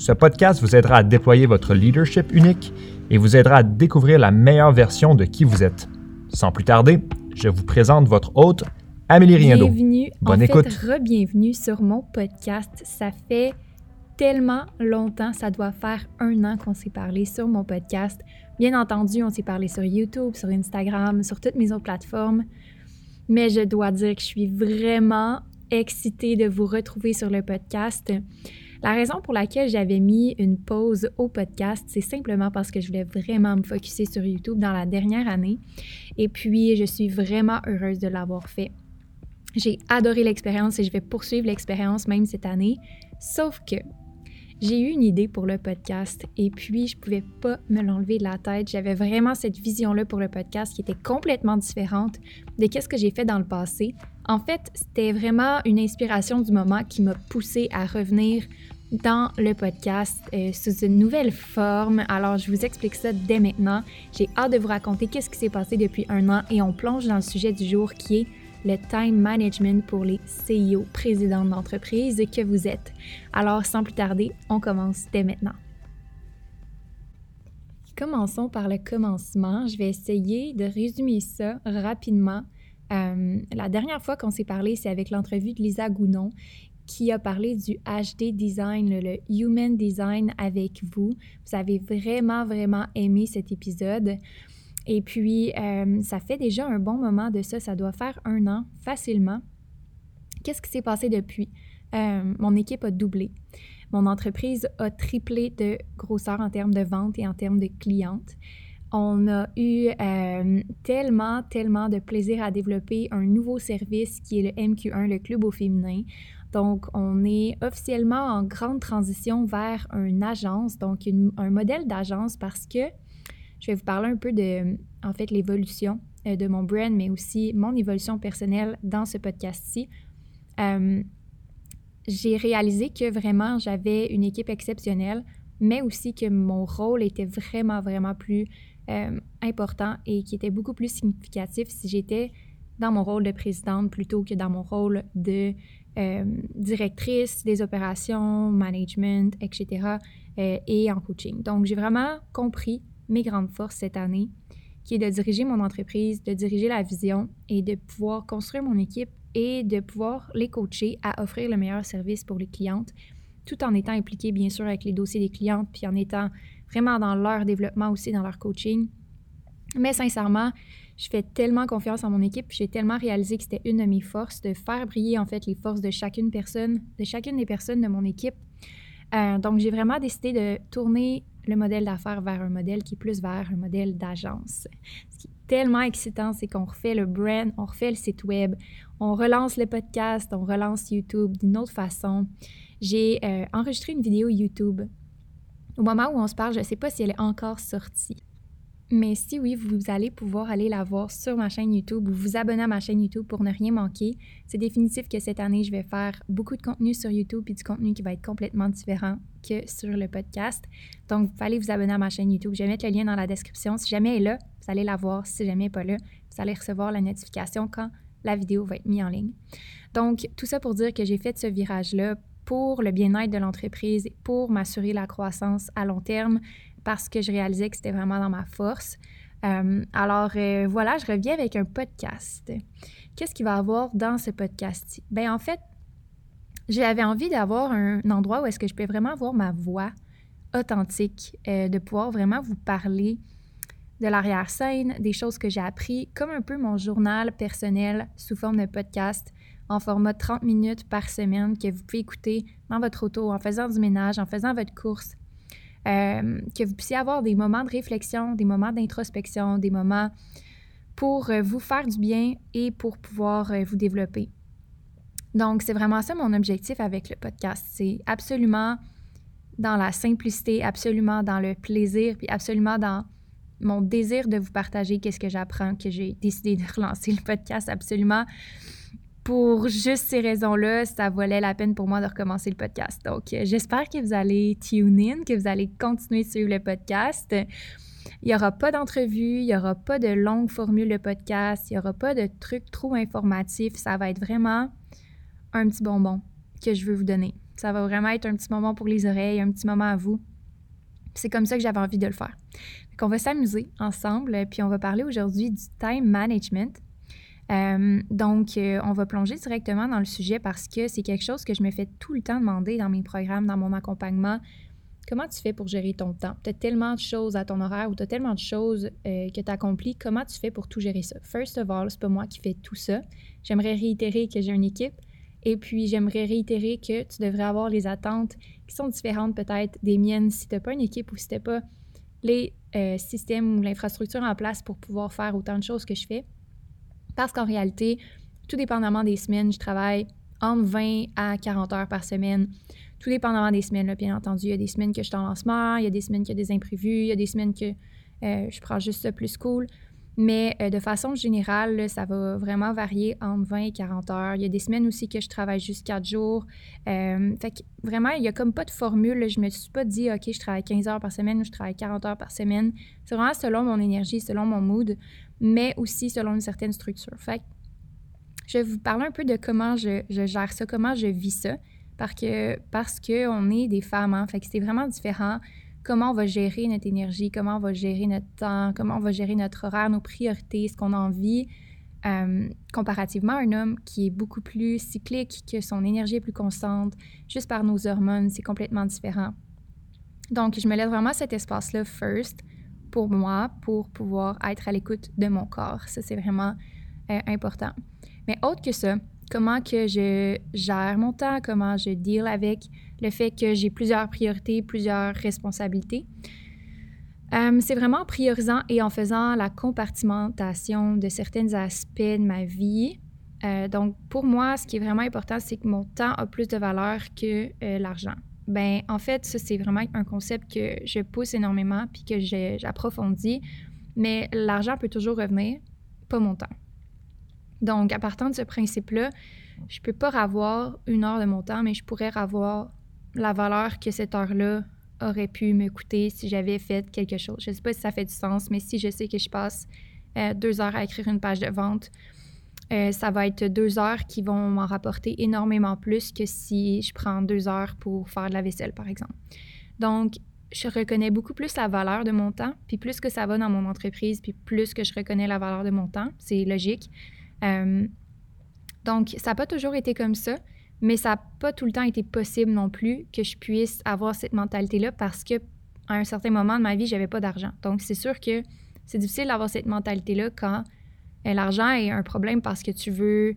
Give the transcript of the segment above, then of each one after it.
ce podcast vous aidera à déployer votre leadership unique et vous aidera à découvrir la meilleure version de qui vous êtes. Sans plus tarder, je vous présente votre hôte, Amélie Riendo. Bienvenue, Bonne en écoute. fait, re-bienvenue sur mon podcast. Ça fait tellement longtemps, ça doit faire un an qu'on s'est parlé sur mon podcast. Bien entendu, on s'est parlé sur YouTube, sur Instagram, sur toutes mes autres plateformes. Mais je dois dire que je suis vraiment excitée de vous retrouver sur le podcast. La raison pour laquelle j'avais mis une pause au podcast, c'est simplement parce que je voulais vraiment me focuser sur YouTube dans la dernière année. Et puis, je suis vraiment heureuse de l'avoir fait. J'ai adoré l'expérience et je vais poursuivre l'expérience même cette année. Sauf que j'ai eu une idée pour le podcast et puis je pouvais pas me l'enlever de la tête. J'avais vraiment cette vision-là pour le podcast qui était complètement différente de ce que j'ai fait dans le passé. En fait, c'était vraiment une inspiration du moment qui m'a poussée à revenir dans le podcast euh, sous une nouvelle forme. Alors, je vous explique ça dès maintenant. J'ai hâte de vous raconter qu'est-ce qui s'est passé depuis un an et on plonge dans le sujet du jour qui est le time management pour les CEO, présidents d'entreprise que vous êtes. Alors, sans plus tarder, on commence dès maintenant. Commençons par le commencement. Je vais essayer de résumer ça rapidement. Euh, la dernière fois qu'on s'est parlé, c'est avec l'entrevue de Lisa Gounon qui a parlé du HD design, le human design avec vous. Vous avez vraiment, vraiment aimé cet épisode. Et puis, euh, ça fait déjà un bon moment de ça. Ça doit faire un an facilement. Qu'est-ce qui s'est passé depuis? Euh, mon équipe a doublé. Mon entreprise a triplé de grosseur en termes de vente et en termes de clientes. On a eu euh, tellement, tellement de plaisir à développer un nouveau service qui est le MQ1, le club au féminin. Donc, on est officiellement en grande transition vers une agence, donc un modèle d'agence parce que je vais vous parler un peu de, en fait, l'évolution euh, de mon brand, mais aussi mon évolution personnelle dans ce podcast-ci. Euh, j'ai réalisé que vraiment, j'avais une équipe exceptionnelle, mais aussi que mon rôle était vraiment, vraiment plus euh, important et qui était beaucoup plus significatif si j'étais dans mon rôle de présidente plutôt que dans mon rôle de directrice des opérations, management, etc. Et en coaching. Donc, j'ai vraiment compris mes grandes forces cette année, qui est de diriger mon entreprise, de diriger la vision et de pouvoir construire mon équipe et de pouvoir les coacher à offrir le meilleur service pour les clientes, tout en étant impliqué bien sûr avec les dossiers des clientes, puis en étant vraiment dans leur développement aussi, dans leur coaching. Mais sincèrement, je fais tellement confiance en mon équipe, j'ai tellement réalisé que c'était une de mes forces de faire briller en fait les forces de chacune personne, de chacune des personnes de mon équipe. Euh, donc j'ai vraiment décidé de tourner le modèle d'affaires vers un modèle qui est plus vers un modèle d'agence. Ce qui est tellement excitant, c'est qu'on refait le brand, on refait le site web, on relance le podcast, on relance YouTube d'une autre façon. J'ai euh, enregistré une vidéo YouTube. Au moment où on se parle, je ne sais pas si elle est encore sortie. Mais si oui, vous allez pouvoir aller la voir sur ma chaîne YouTube ou vous abonner à ma chaîne YouTube pour ne rien manquer. C'est définitif que cette année, je vais faire beaucoup de contenu sur YouTube et du contenu qui va être complètement différent que sur le podcast. Donc, vous aller vous abonner à ma chaîne YouTube. Je vais mettre le lien dans la description. Si jamais elle est là, vous allez la voir. Si jamais elle n'est pas là, vous allez recevoir la notification quand la vidéo va être mise en ligne. Donc, tout ça pour dire que j'ai fait ce virage-là pour le bien-être de l'entreprise, pour m'assurer la croissance à long terme, parce que je réalisais que c'était vraiment dans ma force. Euh, alors euh, voilà, je reviens avec un podcast. Qu'est-ce qu'il va y avoir dans ce podcast-ci? Bien, en fait, j'avais envie d'avoir un, endroit où est-ce que je peux vraiment avoir ma voix authentique, euh, de pouvoir vraiment vous parler de l'arrière-scène, des choses que j'ai appris, comme un peu mon journal personnel sous forme de podcast en format 30 minutes par semaine que vous pouvez écouter dans votre auto, en faisant du ménage, en faisant votre course, euh, que vous puissiez avoir des moments de réflexion, des moments d'introspection, des moments pour euh, vous faire du bien et pour pouvoir euh, vous développer. Donc, c'est vraiment ça mon objectif avec le podcast. C'est absolument dans la simplicité, absolument dans le plaisir, puis absolument dans mon désir de vous partager qu'est-ce que j'apprends, que j'ai décidé de relancer le podcast absolument. Pour juste ces raisons-là, ça valait la peine pour moi de recommencer le podcast. Donc, euh, j'espère que vous allez tune in, que vous allez continuer de suivre le podcast. Il n'y aura pas d'entrevue, il n'y aura pas de longue formule de podcast, il n'y aura pas de trucs trop informatifs. Ça va être vraiment un petit bonbon que je veux vous donner. Ça va vraiment être un petit moment pour les oreilles, un petit moment à vous. C'est comme ça que j'avais envie de le faire. Donc, on va s'amuser ensemble, puis on va parler aujourd'hui du time management. Euh, donc, euh, on va plonger directement dans le sujet parce que c'est quelque chose que je me fais tout le temps demander dans mes programmes, dans mon accompagnement. Comment tu fais pour gérer ton temps? Tu as tellement de choses à ton horaire ou tu as tellement de choses euh, que tu accomplis. Comment tu fais pour tout gérer ça? First of all, c'est pas moi qui fais tout ça. J'aimerais réitérer que j'ai une équipe. Et puis, j'aimerais réitérer que tu devrais avoir les attentes qui sont différentes peut-être des miennes si tu n'as pas une équipe ou si tu n'as pas les systèmes ou l'infrastructure en place pour pouvoir faire autant de choses que je fais. Parce qu'en réalité, tout dépendamment des semaines, je travaille entre 20 à 40 heures par semaine. Tout dépendamment des semaines, bien entendu. Il y a des semaines que je suis en lancement, il y a des semaines qu'il y a des imprévus, il y a des semaines que euh, je prends juste ça plus cool. Mais euh, de façon générale, ça va vraiment varier entre 20 et 40 heures. Il y a des semaines aussi que je travaille juste 4 jours. Euh, fait que vraiment, il n'y a comme pas de formule. Je me suis pas dit, OK, je travaille 15 heures par semaine ou je travaille 40 heures par semaine. C'est vraiment selon mon énergie, selon mon mood mais aussi selon une certaine structure. Fait je vais vous parler un peu de comment je, gère ça, comment je vis ça, parce que parce qu'on est des femmes, hein, fait que c'est vraiment différent comment on va gérer notre énergie, comment on va gérer notre temps, comment on va gérer notre horaire, nos priorités, ce qu'on a envie, euh, comparativement à un homme qui est beaucoup plus cyclique, que son énergie est plus constante, juste par nos hormones, c'est complètement différent. Donc, je me laisse vraiment cet espace-là first pour moi pour pouvoir être à l'écoute de mon corps. Ça, c'est vraiment euh, important. Mais autre que ça, comment que je gère mon temps, comment je deal avec le fait que j'ai plusieurs priorités, plusieurs responsabilités. Euh, c'est vraiment en priorisant et en faisant la compartimentation de certains aspects de ma vie. Euh, donc, pour moi, ce qui est vraiment important, c'est que mon temps a plus de valeur que l'argent. Ben, en fait, ça, c'est vraiment un concept que je pousse énormément puis que j'approfondis. Mais l'argent peut toujours revenir, pas mon temps. Donc, à partir de ce principe-là, je peux pas avoir une heure de mon temps, mais je pourrais avoir la valeur que cette heure-là aurait pu me coûter si j'avais fait quelque chose. Je ne sais pas si ça fait du sens, mais si je sais que je passe euh, deux heures à écrire une page de vente, euh, ça va être deux heures qui vont m'en rapporter énormément plus que si je prends deux heures pour faire de la vaisselle, par exemple. Donc, je reconnais beaucoup plus la valeur de mon temps, puis plus que ça va dans mon entreprise, puis plus que je reconnais la valeur de mon temps, c'est logique. Euh, donc, ça n'a pas toujours été comme ça, mais ça n'a pas tout le temps été possible non plus que je puisse avoir cette mentalité-là parce que à un certain moment de ma vie, j'avais pas d'argent. Donc, c'est sûr que c'est difficile d'avoir cette mentalité-là quand euh, l'argent est un problème parce que tu veux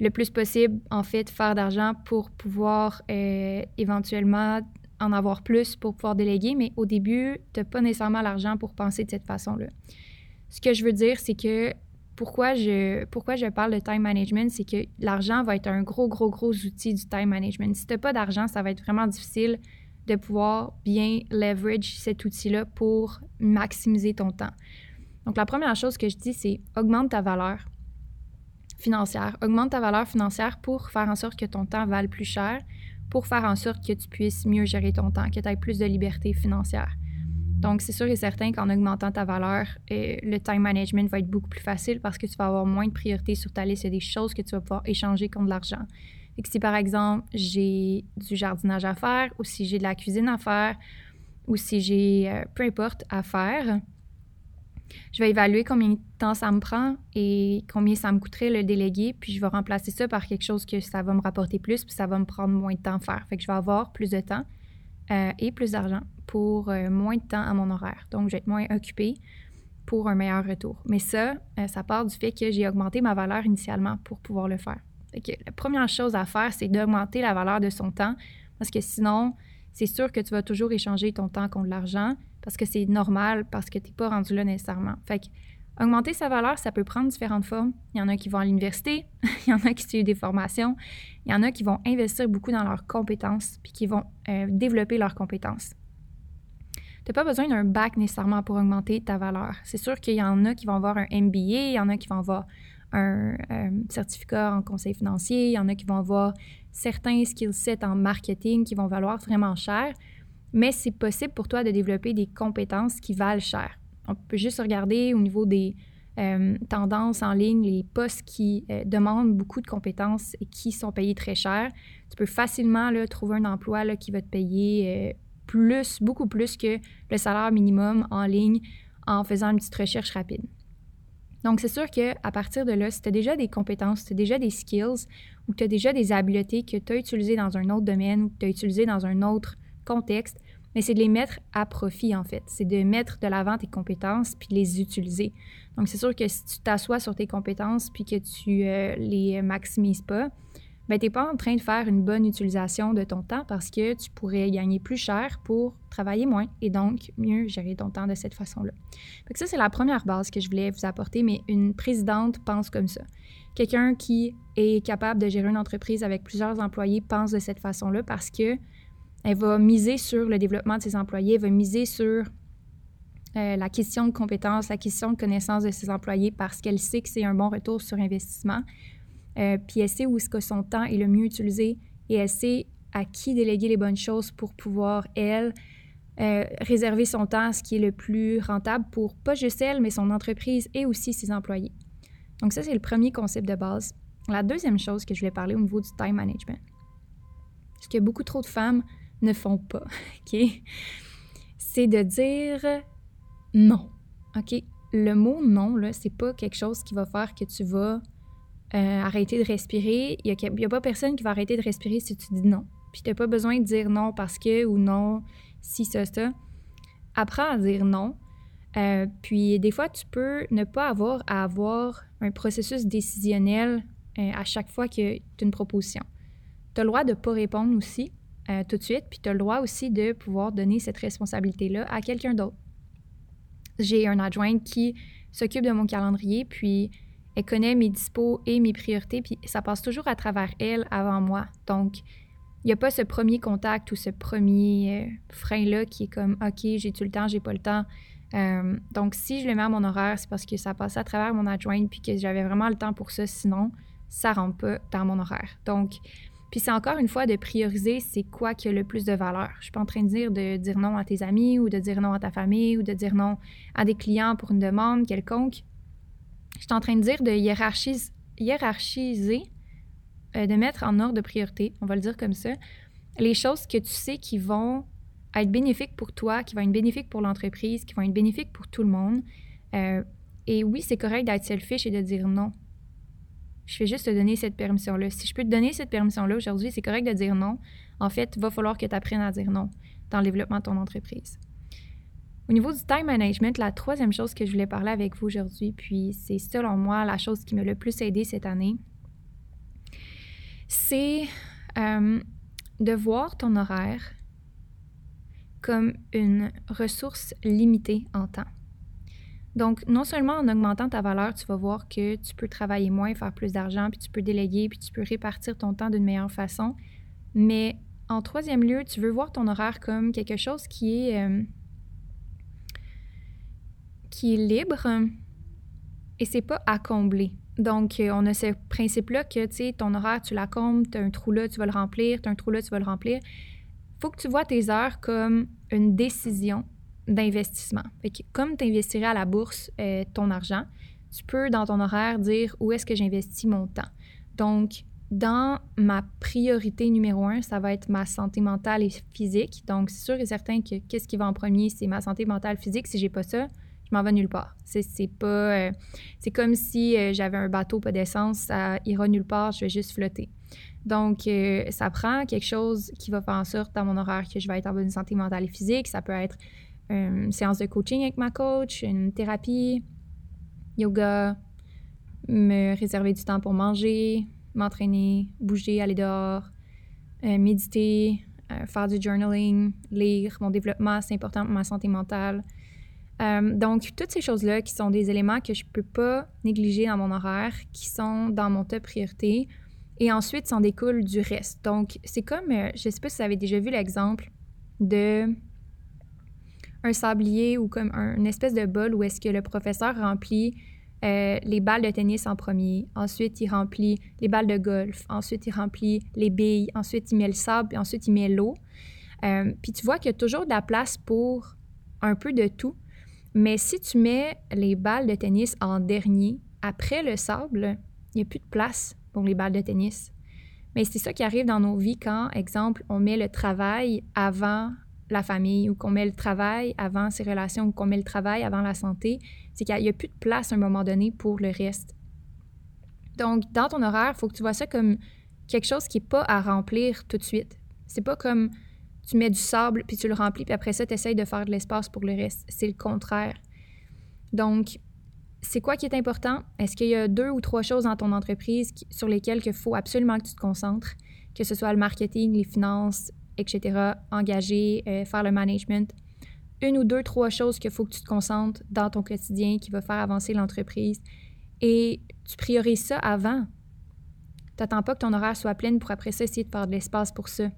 le plus possible, en fait, faire d'argent pour pouvoir euh, éventuellement en avoir plus pour pouvoir déléguer, mais au début, tu n'as pas nécessairement l'argent pour penser de cette façon-là. Ce que je veux dire, c'est que pourquoi je, parle de time management, c'est que l'argent va être un gros, gros, gros outil du time management. Si tu n'as pas d'argent, ça va être vraiment difficile de pouvoir bien leverage cet outil-là pour maximiser ton temps. Donc, la première chose que je dis, c'est augmente ta valeur financière. Augmente ta valeur financière pour faire en sorte que ton temps vale plus cher, pour faire en sorte que tu puisses mieux gérer ton temps, que tu aies plus de liberté financière. Donc, c'est sûr et certain qu'en augmentant ta valeur, euh, le time management va être beaucoup plus facile parce que tu vas avoir moins de priorités sur ta liste. Il y a des choses que tu vas pouvoir échanger contre de l'argent. si par exemple, j'ai du jardinage à faire ou si j'ai de la cuisine à faire ou si j'ai euh, peu importe à faire, je vais évaluer combien de temps ça me prend et combien ça me coûterait le déléguer, puis je vais remplacer ça par quelque chose que ça va me rapporter plus, puis ça va me prendre moins de temps à faire. Fait que je vais avoir plus de temps euh, et plus d'argent pour euh, moins de temps à mon horaire. Donc, je vais être moins occupée pour un meilleur retour. Mais ça, euh, ça part du fait que j'ai augmenté ma valeur initialement pour pouvoir le faire. Fait que la première chose à faire, c'est d'augmenter la valeur de son temps, parce que sinon, c'est sûr que tu vas toujours échanger ton temps contre l'argent, parce que c'est normal, parce que tu n'es pas rendu là nécessairement. Fait que Augmenter sa valeur, ça peut prendre différentes formes. Il y en a qui vont à l'université, il y en a qui suivent des formations, il y en a qui vont investir beaucoup dans leurs compétences, puis qui vont euh, développer leurs compétences. Tu n'as pas besoin d'un bac nécessairement pour augmenter ta valeur. C'est sûr qu'il y en a qui vont avoir un MBA, il y en a qui vont avoir un euh, certificat en conseil financier, il y en a qui vont avoir certains skill sets en marketing qui vont valoir vraiment cher, mais c'est possible pour toi de développer des compétences qui valent cher on peut juste regarder au niveau des euh, tendances en ligne, les postes qui euh, demandent beaucoup de compétences et qui sont payés très cher. Tu peux facilement trouver un emploi qui va te payer plus, beaucoup plus que le salaire minimum en ligne en faisant une petite recherche rapide. Donc, c'est sûr qu'à partir de là, si tu as déjà des compétences, tu as déjà des skills ou tu as déjà des habiletés que tu as utilisées dans un autre domaine ou que tu as utilisées dans un autre contexte, mais c'est de les mettre à profit, en fait. C'est de mettre de l'avant tes compétences puis de les utiliser. Donc, c'est sûr que si tu t'assois sur tes compétences puis que tu euh, les maximises pas, ben, tu n'es pas en train de faire une bonne utilisation de ton temps parce que tu pourrais gagner plus cher pour travailler moins et donc mieux gérer ton temps de cette façon-là. ça, c'est la première base que je voulais vous apporter, mais une présidente pense comme ça. Quelqu'un qui est capable de gérer une entreprise avec plusieurs employés pense de cette façon-là parce que elle va miser sur le développement de ses employés, elle va miser sur euh, la question de compétences, la question de connaissance de ses employés parce qu'elle sait que c'est un bon retour sur investissement. Euh, puis elle sait où est-ce que son temps est le mieux utilisé et elle sait à qui déléguer les bonnes choses pour pouvoir, elle, euh, réserver son temps à ce qui est le plus rentable pour pas juste elle, mais son entreprise et aussi ses employés. Donc ça, c'est le premier concept de base. La deuxième chose que je voulais parler au niveau du time management. Parce que beaucoup trop de femmes ne font pas, OK? C'est de dire non, OK? Le mot non, là, c'est pas quelque chose qui va faire que tu vas euh, arrêter de respirer. Il n'y a, pas personne qui va arrêter de respirer si tu dis non. Puis tu n'as pas besoin de dire non parce que ou non, si, ça, ça. Apprends à dire non. Euh, puis des fois, tu peux ne pas avoir à avoir un processus décisionnel euh, à chaque fois que tu as une proposition. Tu as le droit de ne pas répondre aussi, tout de suite, puis tu as le droit aussi de pouvoir donner cette responsabilité-là à quelqu'un d'autre. J'ai un adjoint qui s'occupe de mon calendrier, puis elle connaît mes dispos et mes priorités, puis ça passe toujours à travers elle avant moi. Donc, il n'y a pas ce premier contact ou ce premier euh, frein-là qui est comme OK, j'ai-tu le temps, j'ai pas le temps. Euh, donc, si je le mets à mon horaire, c'est parce que ça passe à travers mon adjoint puis que j'avais vraiment le temps pour ça. Sinon, ça rentre pas dans mon horaire. Donc, puis c'est encore une fois de prioriser c'est quoi qui a le plus de valeur. Je suis pas en train de dire de dire non à tes amis ou de dire non à ta famille ou de dire non à des clients pour une demande quelconque. Je suis en train de dire de hiérarchiser, euh, de mettre en ordre de priorité, on va le dire comme ça, les choses que tu sais qui vont être bénéfiques pour toi, qui vont être bénéfiques pour l'entreprise, qui vont être bénéfiques pour tout le monde. Euh, et oui, c'est correct d'être selfish et de dire non. Je vais juste te donner cette permission-là. Si je peux te donner cette permission-là aujourd'hui, c'est correct de dire non. En fait, il va falloir que tu apprennes à dire non dans le développement de ton entreprise. Au niveau du time management, la troisième chose que je voulais parler avec vous aujourd'hui, puis c'est selon moi la chose qui m'a le plus aidé cette année, c'est euh, de voir ton horaire comme une ressource limitée en temps. Donc, non seulement en augmentant ta valeur, tu vas voir que tu peux travailler moins, faire plus d'argent, puis tu peux déléguer, puis tu peux répartir ton temps d'une meilleure façon, mais en troisième lieu, tu veux voir ton horaire comme quelque chose qui est, euh, qui est libre et c'est pas à combler. Donc, euh, on a ce principe-là que, tu sais, ton horaire, tu la combles, tu as un trou là, tu vas le remplir, tu as un trou là, tu vas le remplir. faut que tu vois tes heures comme une décision d'investissement. comme tu investirais à la bourse euh, ton argent, tu peux dans ton horaire dire où est-ce que j'investis mon temps. Donc, dans ma priorité numéro un, ça va être ma santé mentale et physique. Donc, c'est sûr et certain que qu'est-ce qui va en premier, c'est ma santé mentale physique. Si j'ai pas ça, je m'en vais nulle part. C'est pas. Euh, c'est comme si euh, j'avais un bateau pas d'essence, ça ira nulle part, je vais juste flotter. Donc, ça prend quelque chose qui va faire en sorte dans mon horaire que je vais être en bonne santé mentale et physique. Ça peut être une séance de coaching avec ma coach, une thérapie, yoga, me réserver du temps pour manger, m'entraîner, bouger, aller dehors, euh, méditer, euh, faire du journaling, lire. Mon développement, c'est important pour ma santé mentale. Euh, donc, toutes ces choses-là qui sont des éléments que je ne peux pas négliger dans mon horaire, qui sont dans mon top priorité, et ensuite s'en découle du reste. Donc, c'est comme, euh, je ne sais pas si vous avez déjà vu l'exemple de un sablier ou comme un, une espèce de bol où est-ce que le professeur remplit euh, les balles de tennis en premier, ensuite il remplit les balles de golf, ensuite il remplit les billes, ensuite il met le sable, puis ensuite il met l'eau. Puis tu vois qu'il y a toujours de la place pour un peu de tout. Mais si tu mets les balles de tennis en dernier, après le sable, il n'y a plus de place pour les balles de tennis. Mais c'est ça qui arrive dans nos vies quand, exemple, on met le travail avant la famille ou qu'on met le travail avant ses relations ou qu'on met le travail avant la santé, c'est qu'il n'y a, plus de place à un moment donné pour le reste. Donc, dans ton horaire, il faut que tu vois ça comme quelque chose qui n'est pas à remplir tout de suite. C'est pas comme tu mets du sable puis tu le remplis, puis après ça, tu essayes de faire de l'espace pour le reste. C'est le contraire. Donc, c'est quoi qui est important? Est-ce qu'il y a deux ou trois choses dans ton entreprise sur lesquelles il faut absolument que tu te concentres, que ce soit le marketing, les finances, etc., engager, euh, faire le management. Une ou deux, trois choses qu'il faut que tu te concentres dans ton quotidien qui va faire avancer l'entreprise. Et tu priorises ça avant. Tu n'attends pas que ton horaire soit plein pour après ça essayer de faire de l'espace pour ça.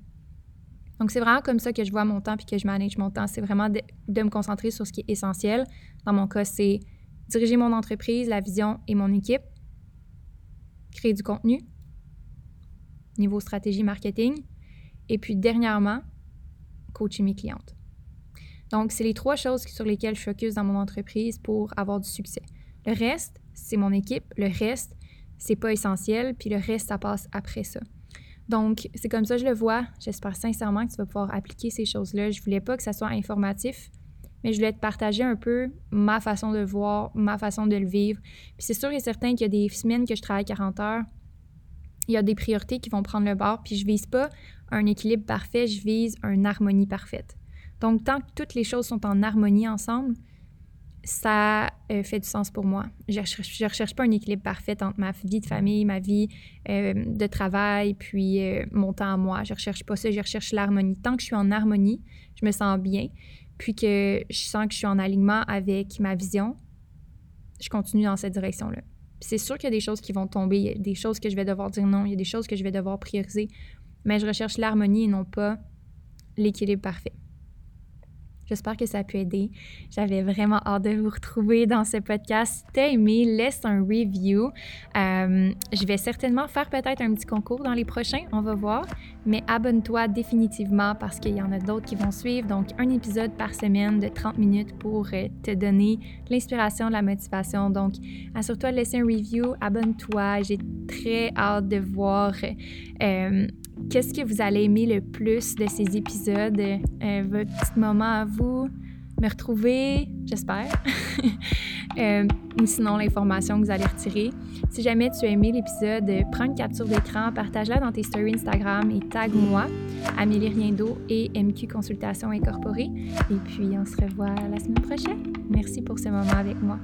Donc, c'est vraiment comme ça que je vois mon temps puis que je manage mon temps. C'est vraiment de, me concentrer sur ce qui est essentiel. Dans mon cas, c'est diriger mon entreprise, la vision et mon équipe, créer du contenu, niveau stratégie marketing, et puis, dernièrement, coacher mes clientes. Donc, c'est les trois choses sur lesquelles je focus dans mon entreprise pour avoir du succès. Le reste, c'est mon équipe. Le reste, c'est pas essentiel. Puis le reste, ça passe après ça. Donc, c'est comme ça que je le vois. J'espère sincèrement que tu vas pouvoir appliquer ces choses-là. Je voulais pas que ça soit informatif, mais je voulais te partager un peu ma façon de voir, ma façon de le vivre. Puis c'est sûr et certain qu'il y a des semaines que je travaille 40 heures. Il y a des priorités qui vont prendre le bord, puis je vise pas un équilibre parfait, je vise une harmonie parfaite. Donc, tant que toutes les choses sont en harmonie ensemble, ça euh, fait du sens pour moi. Je ne recherche, pas un équilibre parfait entre ma vie de famille, ma vie euh, de travail, puis euh, mon temps à moi. Je ne recherche pas ça, je recherche l'harmonie. Tant que je suis en harmonie, je me sens bien, puis que je sens que je suis en alignement avec ma vision, je continue dans cette direction-là. C'est sûr qu'il y a des choses qui vont tomber, il y a des choses que je vais devoir dire non, il y a des choses que je vais devoir prioriser mais je recherche l'harmonie et non pas l'équilibre parfait. J'espère que ça a pu aider. J'avais vraiment hâte de vous retrouver dans ce podcast. Si t'as aimé, laisse un review. Euh, je vais certainement faire peut-être un petit concours dans les prochains, on va voir. Mais abonne-toi définitivement parce qu'il y en a d'autres qui vont suivre. Donc, un épisode par semaine de 30 minutes pour euh, te donner l'inspiration, la motivation. Donc, assure-toi de laisser un review, abonne-toi. J'ai très hâte de voir euh, qu'est-ce que vous allez aimer le plus de ces épisodes, euh, votre petit moment à vous, me retrouver, j'espère, euh, sinon l'information que vous allez retirer. Si jamais tu as aimé l'épisode, prends une capture d'écran, partage-la dans tes stories Instagram et tag-moi, Amélie Riendo et MQ Consultation Incorporée. Et puis, on se revoit la semaine prochaine. Merci pour ce moment avec moi.